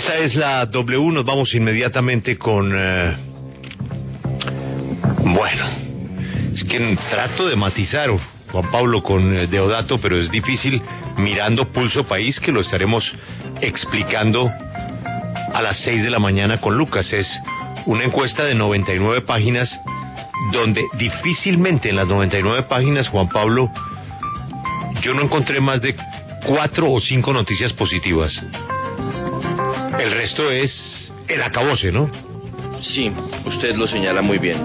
Esta es la W, nos vamos inmediatamente con... eh, Bueno, es que trato de matizar, Juan Pablo, con eh, Deodato, pero es difícil mirando Pulso País, que lo estaremos explicando a las 6 de la mañana con Lucas. Es una encuesta de 99 páginas donde difícilmente en las 99 páginas, Juan Pablo, yo no encontré más de cuatro o cinco noticias positivas. El resto es el acabose, ¿no? Sí, usted lo señala muy bien.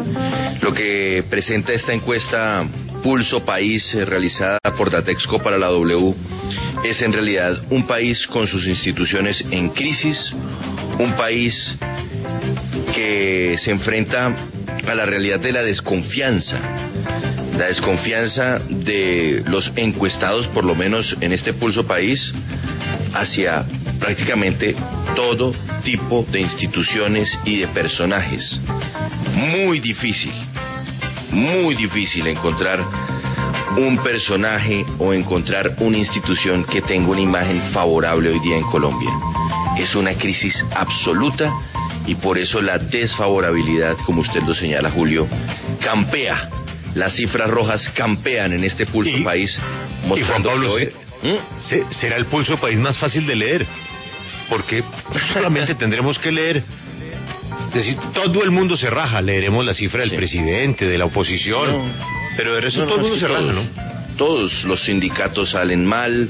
Lo que presenta esta encuesta Pulso País eh, realizada por Datexco para la W es en realidad un país con sus instituciones en crisis, un país que se enfrenta a la realidad de la desconfianza, la desconfianza de los encuestados, por lo menos en este Pulso País, hacia prácticamente todo tipo de instituciones y de personajes. Muy difícil, muy difícil encontrar un personaje o encontrar una institución que tenga una imagen favorable hoy día en Colombia. Es una crisis absoluta y por eso la desfavorabilidad, como usted lo señala, Julio, campea. Las cifras rojas campean en este pulso Y- país, Y Juan mostrando Pablo, que hoy- ¿Mm? se- será el Pulso País más fácil de leer, porque solamente tendremos que leer... Es decir, todo el mundo se raja, leeremos la cifra del Sí. presidente, de la oposición, No. pero de resto No, no, todo el mundo se raja, todos- ¿no? Todos los sindicatos salen mal,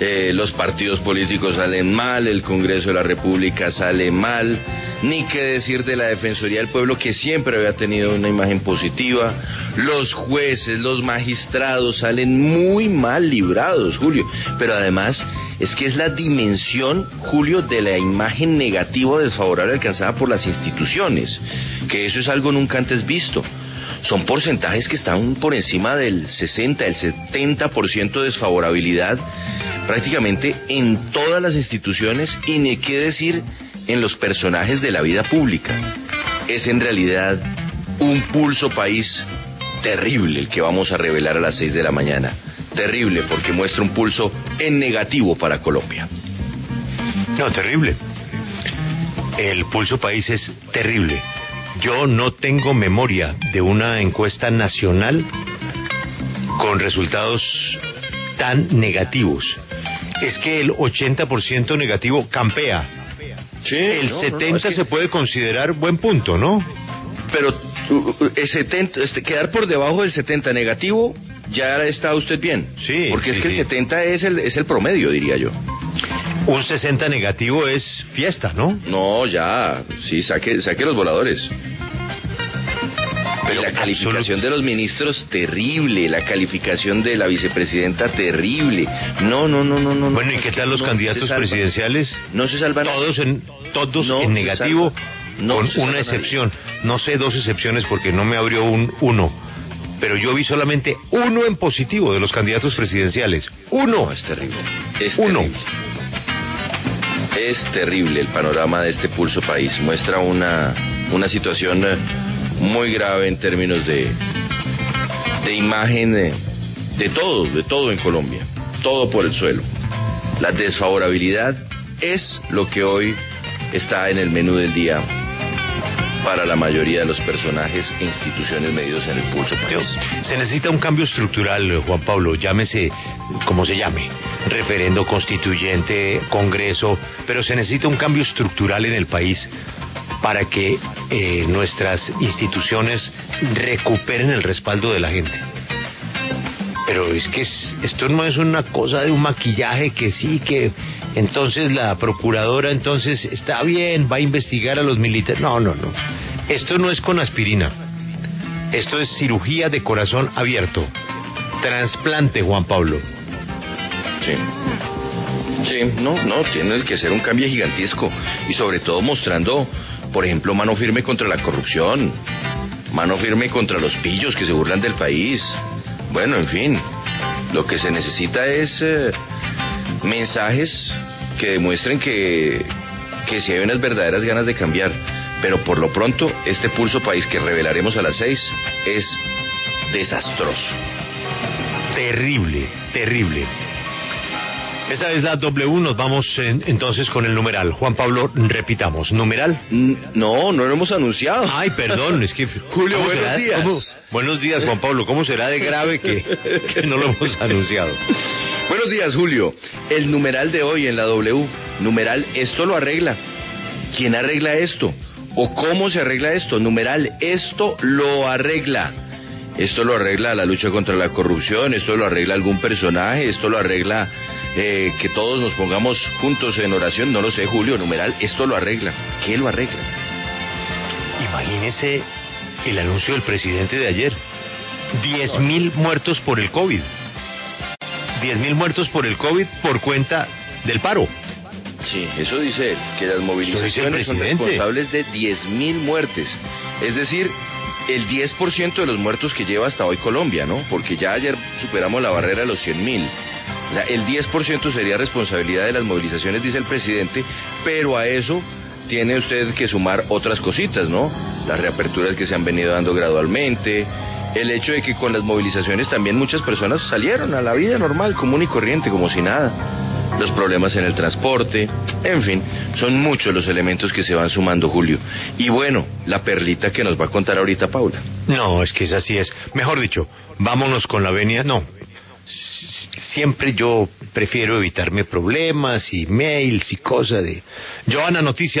eh, los partidos políticos salen mal, el Congreso de la República sale mal, ni qué decir de la Defensoría del Pueblo que siempre había tenido una imagen positiva, los jueces, los magistrados salen muy mal librados, Julio, pero además es que es la dimensión, Julio, de la imagen negativa o desfavorable alcanzada por las instituciones, que eso es algo nunca antes visto. Son porcentajes que están por encima del 60, el 70% de desfavorabilidad prácticamente en todas las instituciones y ni qué decir en los personajes de la vida pública. Es en realidad un pulso país terrible el que vamos a revelar a las 6 de la mañana. Terrible porque muestra un pulso en negativo para Colombia. No, terrible. El Pulso País es terrible. Yo no tengo memoria de una encuesta nacional con resultados tan negativos. Es que el 80% negativo campea. El 70 se puede considerar buen punto, ¿no? Pero uh, uh, el 70, este, quedar por debajo del 70 negativo, ya está usted bien. Sí, Porque es sí, que el 70 es el, es el promedio, diría yo. Un 60 negativo es fiesta, ¿no? No, ya, sí, saque, saque los voladores. Pero la calificación de los ministros, terrible. La calificación de la vicepresidenta, terrible. No, no, no, no, no. Bueno, no, ¿y qué tal los no candidatos presidenciales? No se salvan. Todos en todos No en negativo, con una excepción. No sé dos excepciones porque no me abrió un uno. Pero yo vi solamente uno en positivo de los candidatos presidenciales. Uno. No, es terrible. Es Uno. terrible. Es terrible el panorama de este pulso país. Muestra una, una situación eh, muy grave en términos de, de imagen de todo, de todo en Colombia. Todo por el suelo. La desfavorabilidad es lo que hoy está en el menú del día para la mayoría de los personajes e instituciones medidos en el pulso. Dios, Se necesita un cambio estructural, Juan Pablo, llámese como se llame, referendo constituyente, congreso, pero se necesita un cambio estructural en el país para que eh, nuestras instituciones recuperen el respaldo de la gente. Pero es que es- esto no es una cosa de un maquillaje que sí, que entonces la procuradora entonces está bien, va a investigar a los militares. No, no, no. Esto no es con aspirina. Esto es cirugía de corazón abierto. Trasplante, Juan Pablo. Sí. Sí, no, no, tiene que ser un cambio gigantesco y sobre todo mostrando, por ejemplo, mano firme contra la corrupción, mano firme contra los pillos que se burlan del país. Bueno, en fin, lo que se necesita es eh, mensajes que demuestren que, que si hay unas verdaderas ganas de cambiar. Pero por lo pronto, este pulso país que revelaremos a las seis es desastroso. Terrible, terrible. Esta es la W, nos vamos en- entonces con el numeral. Juan Pablo, repitamos, numeral. No, no lo hemos anunciado. Ay, perdón, es que... Julio, ¿cómo buenos será- días. cómo- buenos días, Juan Pablo. ¿Cómo será de grave que, que no lo hemos anunciado? Buenos días, Julio. El numeral de hoy en la W, numeral, esto lo arregla. ¿Quién arregla esto? ¿O cómo se arregla esto? Numeral, esto lo arregla. Esto lo arregla la lucha contra la corrupción, esto lo arregla algún personaje, esto lo arregla eh, que todos nos pongamos juntos en oración, no lo sé, Julio, numeral, esto lo arregla. ¿Qué lo arregla? Imagínese el anuncio del presidente de ayer. 10 mil muertos por el COVID. 10 mil muertos por el COVID por cuenta del paro. Sí, eso dice que las movilizaciones son responsables de 10.000 muertes. Es decir, el 10% de los muertos que lleva hasta hoy Colombia, ¿no? Porque ya ayer superamos la barrera de los 100.000. O sea, el 10% sería responsabilidad de las movilizaciones, dice el presidente, pero a eso tiene usted que sumar otras cositas, ¿no? Las reaperturas que se han venido dando gradualmente, el hecho de que con las movilizaciones también muchas personas salieron a la vida normal, común y corriente, como si nada los problemas en el transporte, en fin, son muchos los elementos que se van sumando, Julio. Y bueno, la perlita que nos va a contar ahorita Paula. No, es que es así es. Mejor dicho, vámonos con la venia. No. Siempre yo prefiero evitarme problemas y mails y cosas de... Joana, noticia de